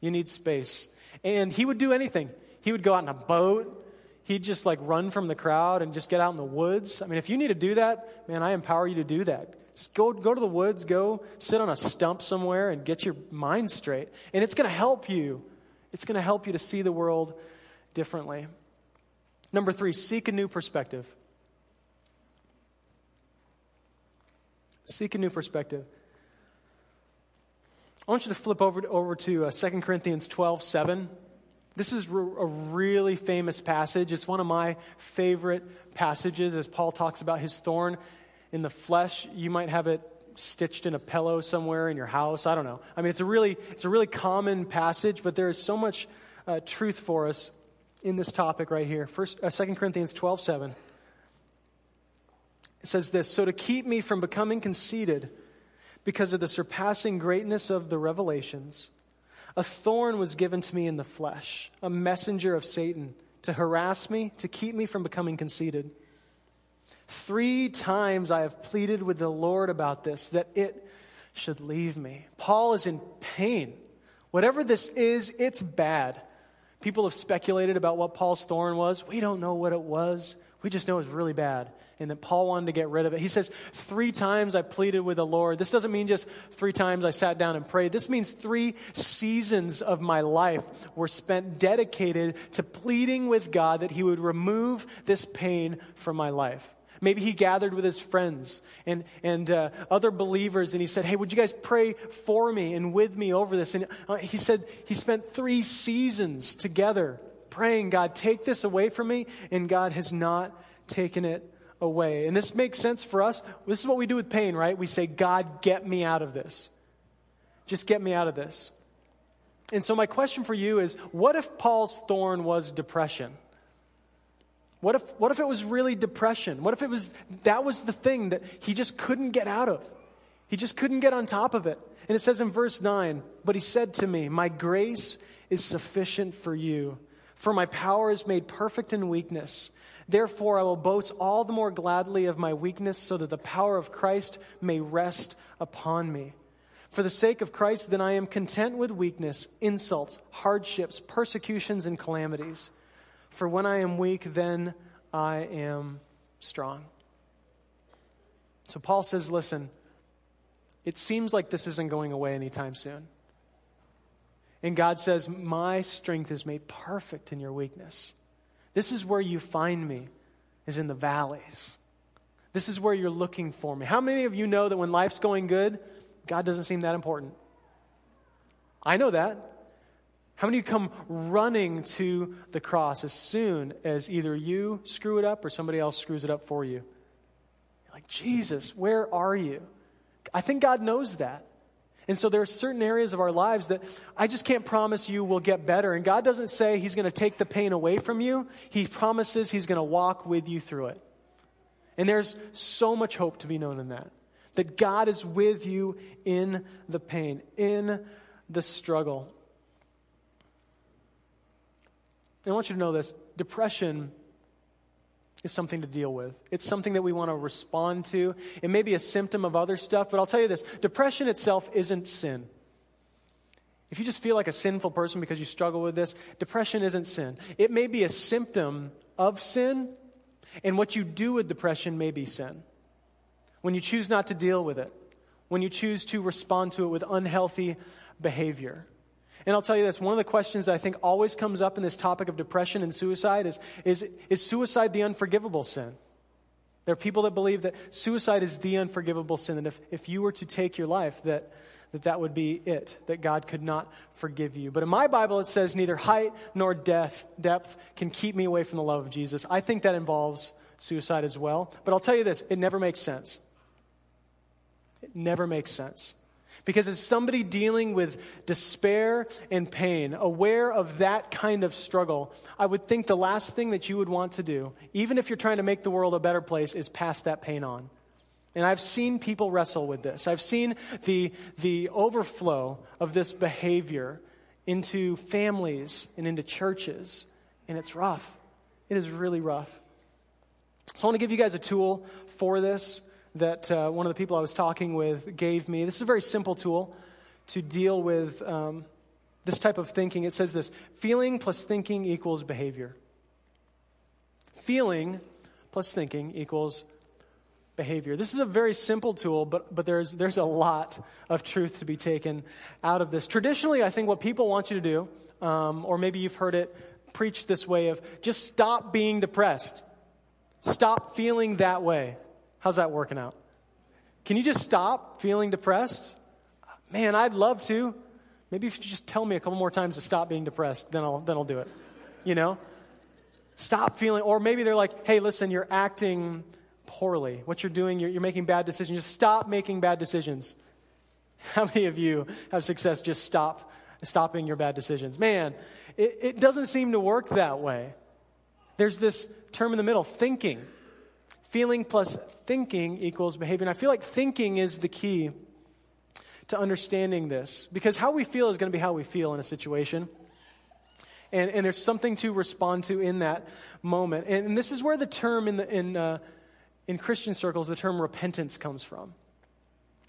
You need space. And he would do anything. He would go out in a boat. He'd just like run from the crowd and just get out in the woods. I mean, if you need to do that, man, I empower you to do that. Just go, go to the woods, go sit on a stump somewhere and get your mind straight. And it's going to help you. It's going to help you to see the world differently. Number three, seek a new perspective. Seek a new perspective. I want you to flip over, over to uh, 2 Corinthians 12 7. This is a really famous passage. It's one of my favorite passages as Paul talks about his thorn in the flesh. You might have it stitched in a pillow somewhere in your house. I don't know. I mean, it's a really, it's a really common passage, but there is so much uh, truth for us in this topic right here. First, uh, 2 Corinthians 12 7. It says this So to keep me from becoming conceited because of the surpassing greatness of the revelations, a thorn was given to me in the flesh, a messenger of Satan, to harass me, to keep me from becoming conceited. Three times I have pleaded with the Lord about this, that it should leave me. Paul is in pain. Whatever this is, it's bad. People have speculated about what Paul's thorn was. We don't know what it was. We just know it's really bad and that Paul wanted to get rid of it. He says, Three times I pleaded with the Lord. This doesn't mean just three times I sat down and prayed. This means three seasons of my life were spent dedicated to pleading with God that He would remove this pain from my life. Maybe he gathered with his friends and, and uh, other believers and he said, Hey, would you guys pray for me and with me over this? And uh, he said he spent three seasons together praying, God, take this away from me. And God has not taken it away. And this makes sense for us. This is what we do with pain, right? We say, God, get me out of this. Just get me out of this. And so, my question for you is what if Paul's thorn was depression? What if, what if it was really depression? What if it was that was the thing that he just couldn't get out of? He just couldn't get on top of it. And it says in verse 9, but he said to me, My grace is sufficient for you, for my power is made perfect in weakness. Therefore, I will boast all the more gladly of my weakness, so that the power of Christ may rest upon me. For the sake of Christ, then I am content with weakness, insults, hardships, persecutions, and calamities. For when I am weak, then I am strong. So Paul says, listen, it seems like this isn't going away anytime soon. And God says, My strength is made perfect in your weakness. This is where you find me, is in the valleys. This is where you're looking for me. How many of you know that when life's going good, God doesn't seem that important? I know that. How many of you come running to the cross as soon as either you screw it up or somebody else screws it up for you? You're like, Jesus, where are you? I think God knows that. And so there are certain areas of our lives that I just can't promise you will get better. And God doesn't say He's going to take the pain away from you, He promises He's going to walk with you through it. And there's so much hope to be known in that. That God is with you in the pain, in the struggle. And I want you to know this depression is something to deal with. It's something that we want to respond to. It may be a symptom of other stuff, but I'll tell you this depression itself isn't sin. If you just feel like a sinful person because you struggle with this, depression isn't sin. It may be a symptom of sin, and what you do with depression may be sin. When you choose not to deal with it, when you choose to respond to it with unhealthy behavior. And I'll tell you this one of the questions that I think always comes up in this topic of depression and suicide is is, is suicide the unforgivable sin? There are people that believe that suicide is the unforgivable sin, and if, if you were to take your life, that, that that would be it, that God could not forgive you. But in my Bible, it says neither height nor death, depth can keep me away from the love of Jesus. I think that involves suicide as well. But I'll tell you this it never makes sense. It never makes sense. Because as somebody dealing with despair and pain, aware of that kind of struggle, I would think the last thing that you would want to do, even if you're trying to make the world a better place, is pass that pain on. And I've seen people wrestle with this. I've seen the, the overflow of this behavior into families and into churches and it's rough. It is really rough. So I want to give you guys a tool for this that uh, one of the people I was talking with gave me. This is a very simple tool to deal with um, this type of thinking. It says this feeling plus thinking equals behavior. Feeling plus thinking equals behavior. This is a very simple tool, but, but there's, there's a lot of truth to be taken out of this. Traditionally, I think what people want you to do, um, or maybe you've heard it preached this way of just stop being depressed. Stop feeling that way. How's that working out? Can you just stop feeling depressed? Man, I'd love to. Maybe if you just tell me a couple more times to stop being depressed, then I'll, then I'll do it. You know? Stop feeling, or maybe they're like, hey, listen, you're acting poorly. What you're doing, you're, you're making bad decisions. Just stop making bad decisions. <laughs> How many of you have success just stop stopping your bad decisions? Man, it, it doesn't seem to work that way. There's this term in the middle, thinking. Feeling plus thinking equals behavior. And I feel like thinking is the key to understanding this because how we feel is going to be how we feel in a situation. And, and there's something to respond to in that moment. And, and this is where the term in, the, in, uh, in Christian circles, the term repentance comes from.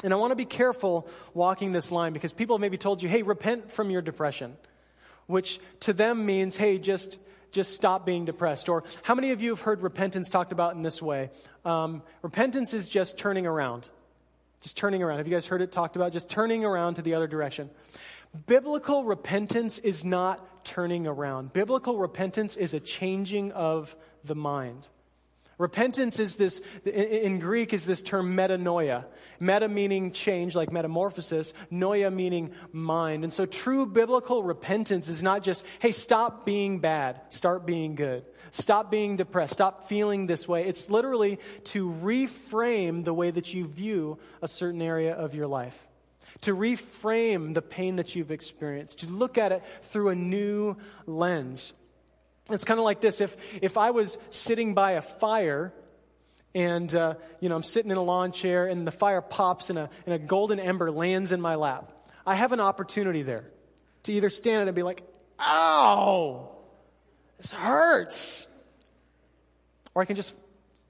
And I want to be careful walking this line because people have maybe told you, hey, repent from your depression, which to them means, hey, just, just stop being depressed. Or how many of you have heard repentance talked about in this way? Um, repentance is just turning around. Just turning around. Have you guys heard it talked about? Just turning around to the other direction. Biblical repentance is not turning around. Biblical repentance is a changing of the mind. Repentance is this, in Greek, is this term metanoia. Meta meaning change, like metamorphosis, noia meaning mind. And so true biblical repentance is not just, hey, stop being bad, start being good. Stop being depressed, stop feeling this way. It's literally to reframe the way that you view a certain area of your life. To reframe the pain that you've experienced, to look at it through a new lens. It's kind of like this if, if I was sitting by a fire and uh, you know I'm sitting in a lawn chair and the fire pops and a, and a golden ember lands in my lap, I have an opportunity there to either stand it and be like, ow, this hurts. Or I can just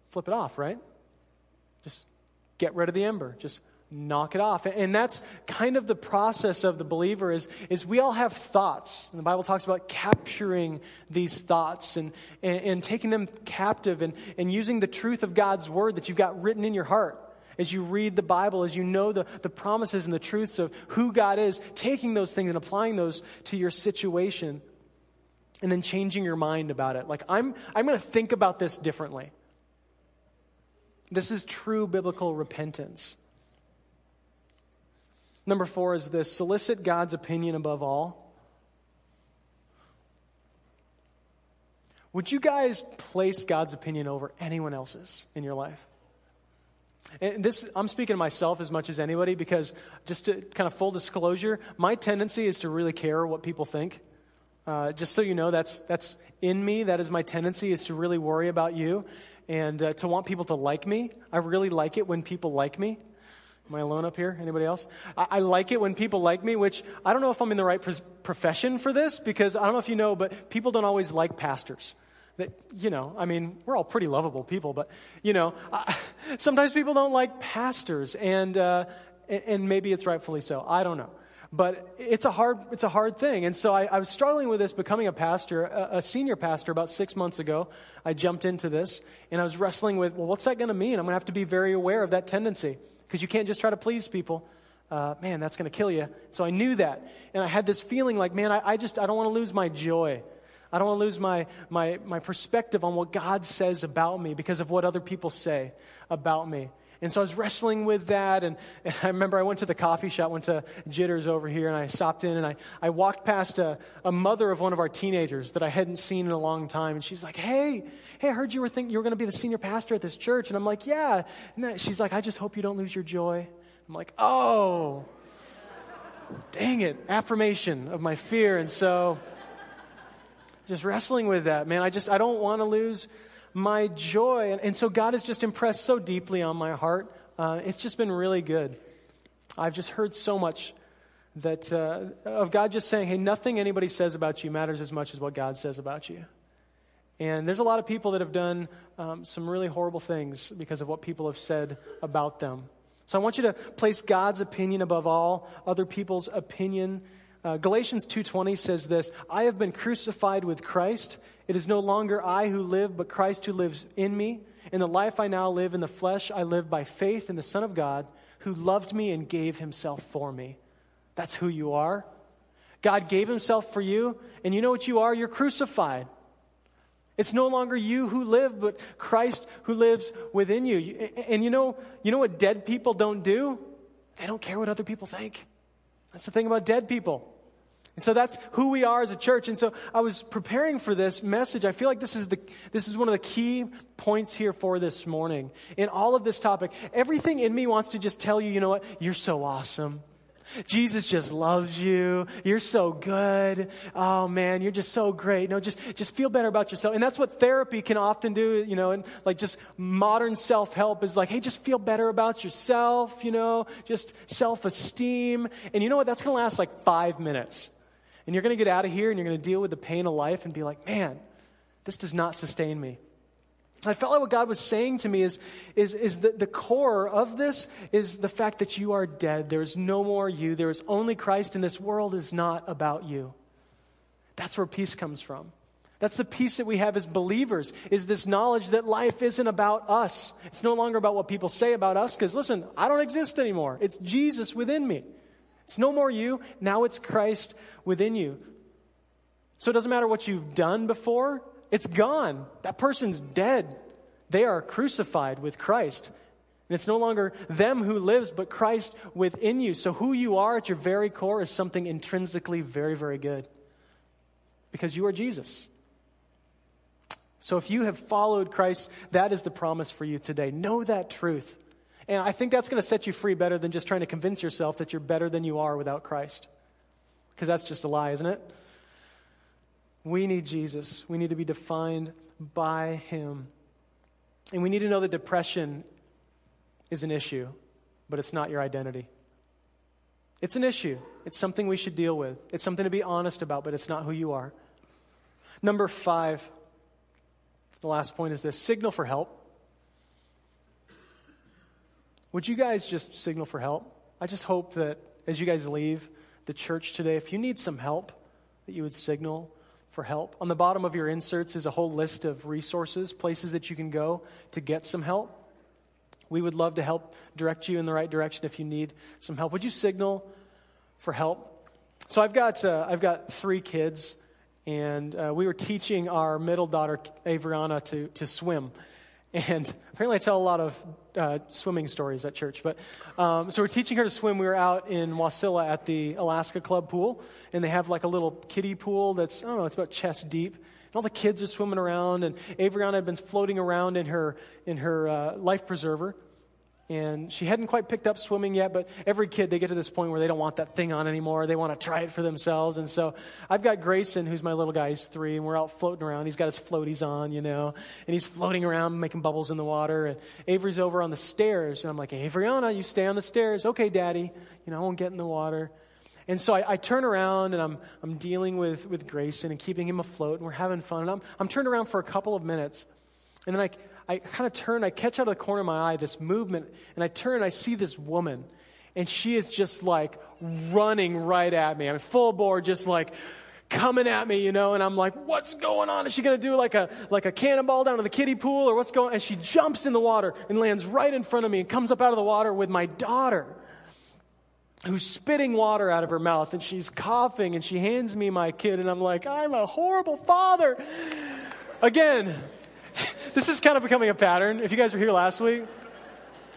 flip it off, right? Just get rid of the ember. Just knock it off. And that's kind of the process of the believer is, is we all have thoughts. And the Bible talks about capturing these thoughts and, and, and, taking them captive and, and using the truth of God's word that you've got written in your heart. As you read the Bible, as you know the, the promises and the truths of who God is, taking those things and applying those to your situation and then changing your mind about it. Like, I'm, I'm going to think about this differently. This is true biblical repentance. Number four is this solicit God's opinion above all. Would you guys place God's opinion over anyone else's in your life? And this, I'm speaking to myself as much as anybody because, just to kind of full disclosure, my tendency is to really care what people think. Uh, just so you know, that's, that's in me. That is my tendency is to really worry about you and uh, to want people to like me. I really like it when people like me. Am I alone up here? Anybody else? I, I, like it when people like me, which I don't know if I'm in the right profession for this because I don't know if you know, but people don't always like pastors. That, you know, I mean, we're all pretty lovable people, but, you know, <laughs> sometimes people don't like pastors, and, uh, and maybe it's rightfully so. I don't know. But it's a hard, it's a hard thing. And so I, I was struggling with this becoming a pastor, a, a, senior pastor about six months ago. I jumped into this and I was wrestling with, well, what's that going to mean? I'm going to have to be very aware of that tendency because you can't just try to please people. Uh, man, that's going to kill you. So I knew that. And I had this feeling like, man, I, I just, I don't want to lose my joy. I don't want to lose my, my, my perspective on what God says about me because of what other people say about me. And so I was wrestling with that. And, and, I remember I went to the coffee shop, went to Jitters over here, and I stopped in and I, I walked past a, a mother of one of our teenagers that I hadn't seen in a long time. And she's like, Hey, hey, I heard you were thinking you were going to be the senior pastor at this church. And I'm like, Yeah. And that, she's like, I just hope you don't lose your joy. I'm like, Oh, dang it. Affirmation of my fear. And so just wrestling with that, man. I just, I don't want to lose my joy. And, and so God has just impressed so deeply on my heart. Uh, it's just been really good. I've just heard so much that uh, of God just saying, hey, nothing anybody says about you matters as much as what God says about you. And there's a lot of people that have done um, some really horrible things because of what people have said about them. So I want you to place God's opinion above all other people's opinion. Uh, Galatians 2:20 says this, "I have been crucified with Christ. It is no longer I who live, but Christ who lives in me. In the life I now live in the flesh, I live by faith in the Son of God, who loved me and gave himself for me." That's who you are. God gave himself for you, and you know what you are? You're crucified. It's no longer you who live, but Christ who lives within you. And you know, you know what dead people don't do? They don't care what other people think. That's the thing about dead people. And so that's who we are as a church. And so I was preparing for this message. I feel like this is the, this is one of the key points here for this morning. In all of this topic, everything in me wants to just tell you, you know what? You're so awesome. Jesus just loves you. You're so good. Oh man, you're just so great. No, just, just feel better about yourself. And that's what therapy can often do, you know, and like just modern self-help is like, hey, just feel better about yourself, you know, just self-esteem. And you know what? That's going to last like five minutes. And you're going to get out of here and you're going to deal with the pain of life and be like, man, this does not sustain me. I felt like what God was saying to me is, is, is that the core of this is the fact that you are dead. There is no more you. There is only Christ, and this world is not about you. That's where peace comes from. That's the peace that we have as believers, is this knowledge that life isn't about us. It's no longer about what people say about us, because listen, I don't exist anymore. It's Jesus within me. It's no more you. Now it's Christ within you. So it doesn't matter what you've done before. It's gone. That person's dead. They are crucified with Christ. And it's no longer them who lives, but Christ within you. So who you are at your very core is something intrinsically very, very good. Because you are Jesus. So if you have followed Christ, that is the promise for you today. Know that truth. And I think that's going to set you free better than just trying to convince yourself that you're better than you are without Christ. Because that's just a lie, isn't it? We need Jesus. We need to be defined by Him. And we need to know that depression is an issue, but it's not your identity. It's an issue. It's something we should deal with. It's something to be honest about, but it's not who you are. Number five, the last point is this signal for help. Would you guys just signal for help? I just hope that as you guys leave the church today, if you need some help, that you would signal for help. On the bottom of your inserts is a whole list of resources, places that you can go to get some help. We would love to help direct you in the right direction if you need some help. Would you signal for help? So I've got uh, I've got three kids, and uh, we were teaching our middle daughter Avriana to to swim, and apparently, I tell a lot of uh, swimming stories at church. But um, so we're teaching her to swim. We were out in Wasilla at the Alaska Club pool, and they have like a little kiddie pool that's I don't know, it's about chest deep. And all the kids are swimming around, and Avriana had been floating around in her in her uh, life preserver, and she hadn't quite picked up swimming yet, but every kid, they get to this point where they don't want that thing on anymore. They want to try it for themselves. And so I've got Grayson, who's my little guy. He's three, and we're out floating around. He's got his floaties on, you know, and he's floating around, making bubbles in the water. And Avery's over on the stairs. And I'm like, Avriana, you stay on the stairs. Okay, daddy. You know, I won't get in the water. And so I, I, turn around and I'm, I'm dealing with, with Grayson and keeping him afloat, and we're having fun. And I'm, I'm turned around for a couple of minutes. And then I, I kind of turn, I catch out of the corner of my eye this movement, and I turn I see this woman, and she is just like running right at me. I'm full bore, just like coming at me, you know, and I'm like, what's going on? Is she gonna do like a like a cannonball down to the kiddie pool or what's going on? And she jumps in the water and lands right in front of me and comes up out of the water with my daughter who's spitting water out of her mouth and she's coughing and she hands me my kid and I'm like, I'm a horrible father. Again, <laughs> this is kind of becoming a pattern. If you guys were here last week,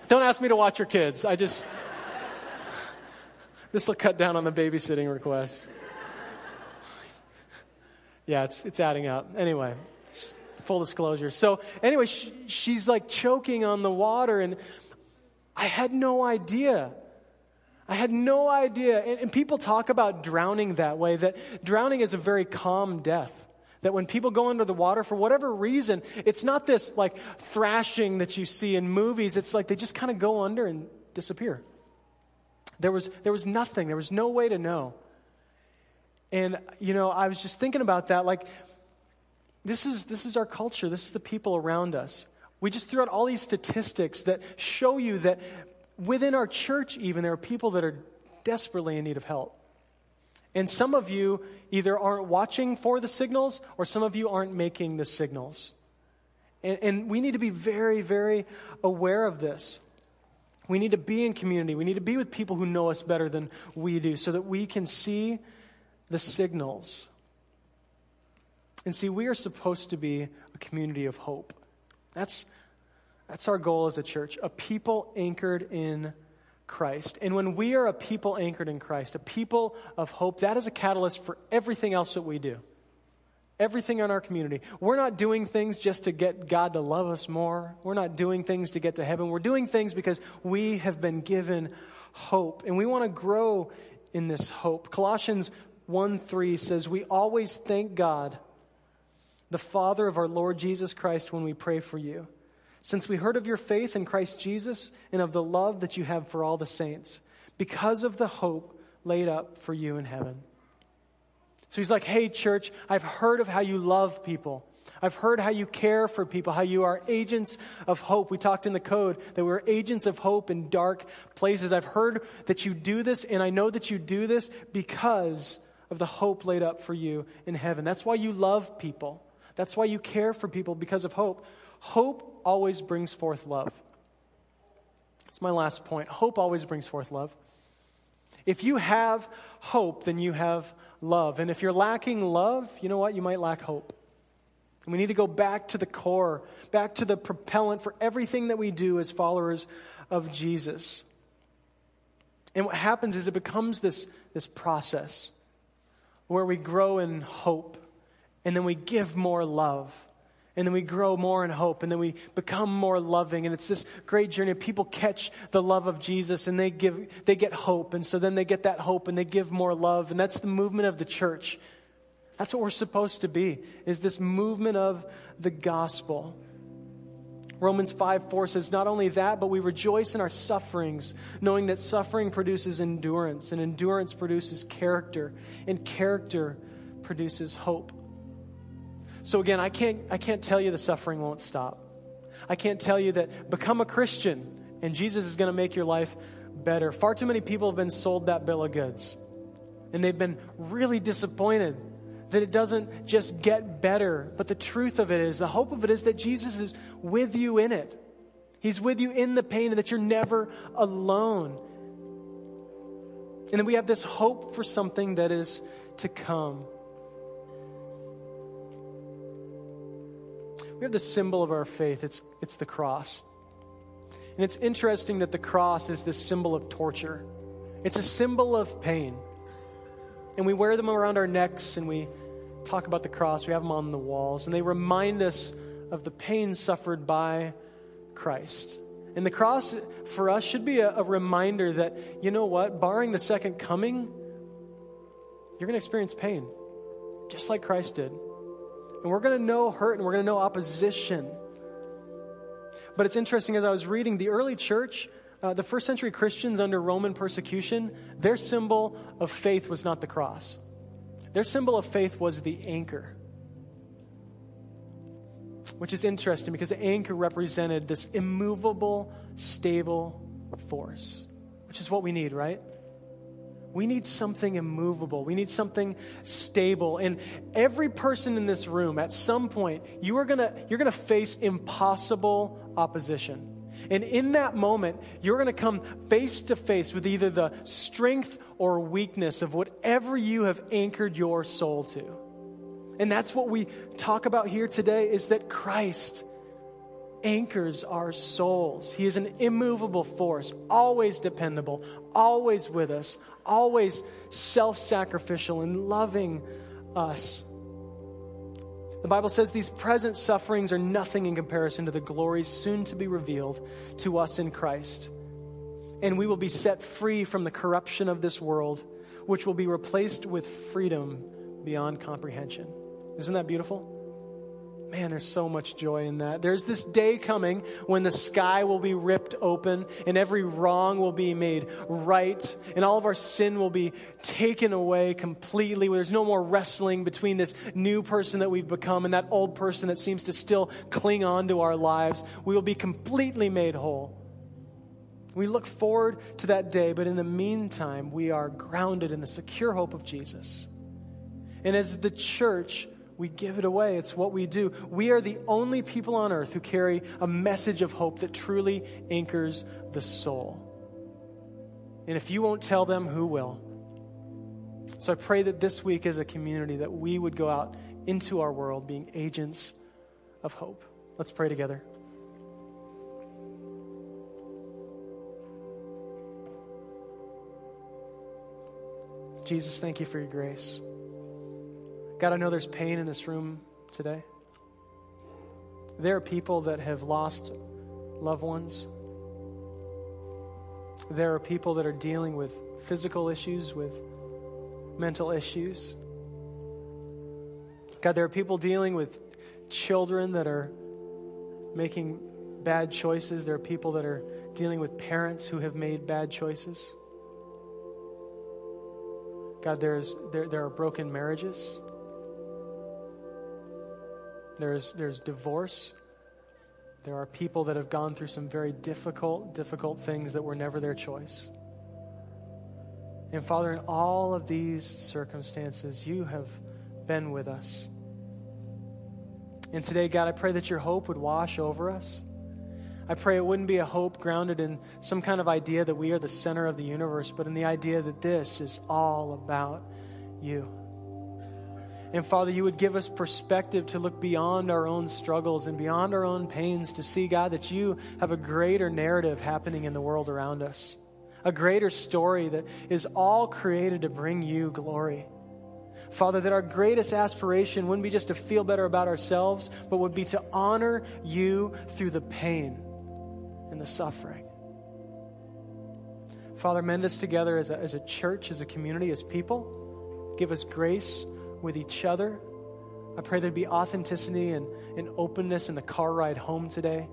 don't ask me to watch your kids. I just, this will cut down on the babysitting requests. Yeah, it's, it's adding up. Anyway, full disclosure. So, anyway, she, she's like choking on the water, and I had no idea. I had no idea. And, and people talk about drowning that way, that drowning is a very calm death. That when people go under the water, for whatever reason, it's not this like thrashing that you see in movies. It's like they just kind of go under and disappear. There was, there was nothing, there was no way to know. And, you know, I was just thinking about that. Like, this is, this is our culture. This is the people around us. We just threw out all these statistics that show you that within our church, even, there are people that are desperately in need of help. And some of you either aren't watching for the signals or some of you aren't making the signals. And, and, we need to be very, very aware of this. We need to be in community. We need to be with people who know us better than we do so that we can see the signals. And see, we are supposed to be a community of hope. That's, that's our goal as a church, a people anchored in Christ. And when we are a people anchored in Christ, a people of hope, that is a catalyst for everything else that we do. Everything in our community. We're not doing things just to get God to love us more. We're not doing things to get to heaven. We're doing things because we have been given hope. And we want to grow in this hope. Colossians 1 3 says, We always thank God the Father of our Lord Jesus Christ when we pray for you. Since we heard of your faith in Christ Jesus and of the love that you have for all the saints, because of the hope laid up for you in heaven. So he's like, hey, church, I've heard of how you love people. I've heard how you care for people, how you are agents of hope. We talked in the code that we're agents of hope in dark places. I've heard that you do this, and I know that you do this because of the hope laid up for you in heaven. That's why you love people. That's why you care for people because of hope. Hope always brings forth love. That's my last point. Hope always brings forth love. If you have hope, then you have love. And if you're lacking love, you know what? You might lack hope. And we need to go back to the core, back to the propellant for everything that we do as followers of Jesus. And what happens is it becomes this, this process where we grow in hope and then we give more love. And then we grow more in hope, and then we become more loving. And it's this great journey. People catch the love of Jesus and they give, they get hope. And so then they get that hope and they give more love. And that's the movement of the church. That's what we're supposed to be, is this movement of the gospel. Romans 5 4 says, Not only that, but we rejoice in our sufferings, knowing that suffering produces endurance, and endurance produces character, and character produces hope. So again, I can't, I can't tell you the suffering won't stop. I can't tell you that become a Christian and Jesus is going to make your life better. Far too many people have been sold that bill of goods. And they've been really disappointed that it doesn't just get better. But the truth of it is, the hope of it is that Jesus is with you in it. He's with you in the pain and that you're never alone. And then we have this hope for something that is to come. We have the symbol of our faith. It's, it's the cross. And it's interesting that the cross is this symbol of torture. It's a symbol of pain. And we wear them around our necks and we talk about the cross. We have them on the walls. And they remind us of the pain suffered by Christ. And the cross for us should be a, a reminder that, you know what, barring the second coming, you're going to experience pain, just like Christ did. And we're going to know hurt and we're going to know opposition. But it's interesting as I was reading, the early church, uh, the first century Christians under Roman persecution, their symbol of faith was not the cross. Their symbol of faith was the anchor. Which is interesting because the anchor represented this immovable, stable force, which is what we need, right? We need something immovable. We need something stable. And every person in this room, at some point, you are gonna, you're gonna face impossible opposition. And in that moment, you're gonna come face to face with either the strength or weakness of whatever you have anchored your soul to. And that's what we talk about here today is that Christ anchors our souls. He is an immovable force, always dependable, always with us, always self sacrificial and loving us. The Bible says these present sufferings are nothing in comparison to the glories soon to be revealed to us in Christ. And we will be set free from the corruption of this world, which will be replaced with freedom beyond comprehension. Isn't that beautiful? Man, there's so much joy in that. There's this day coming when the sky will be ripped open and every wrong will be made right and all of our sin will be taken away completely. There's no more wrestling between this new person that we've become and that old person that seems to still cling on to our lives. We will be completely made whole. We look forward to that day, but in the meantime, we are grounded in the secure hope of Jesus. And as the church, we give it away. It's what we do. We are the only people on earth who carry a message of hope that truly anchors the soul. And if you won't tell them, who will? So I pray that this week as a community that we would go out into our world being agents of hope. Let's pray together. Jesus, thank you for your grace. God, I know there's pain in this room today. There are people that have lost loved ones. There are people that are dealing with physical issues, with mental issues. God, there are people dealing with children that are making bad choices. There are people that are dealing with parents who have made bad choices. God, there's, there, there are broken marriages. There's, there's divorce. There are people that have gone through some very difficult, difficult things that were never their choice. And Father, in all of these circumstances, you have been with us. And today, God, I pray that your hope would wash over us. I pray it wouldn't be a hope grounded in some kind of idea that we are the center of the universe, but in the idea that this is all about you. And Father, you would give us perspective to look beyond our own struggles and beyond our own pains to see, God, that you have a greater narrative happening in the world around us, a greater story that is all created to bring you glory. Father, that our greatest aspiration wouldn't be just to feel better about ourselves, but would be to honor you through the pain and the suffering. Father, mend us together as a, as a church, as a community, as people. Give us grace with each other. I pray there'd be authenticity and, and openness in the car ride home today.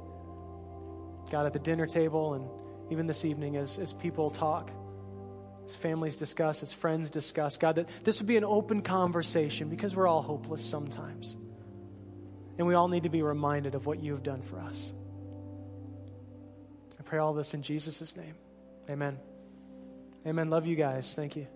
God, at the dinner table and even this evening as, as people talk, as families discuss, as friends discuss. God, that this would be an open conversation because we're all hopeless sometimes. And we all need to be reminded of what you have done for us. I pray all this in Jesus' name. Amen. Amen. Love you guys. Thank you.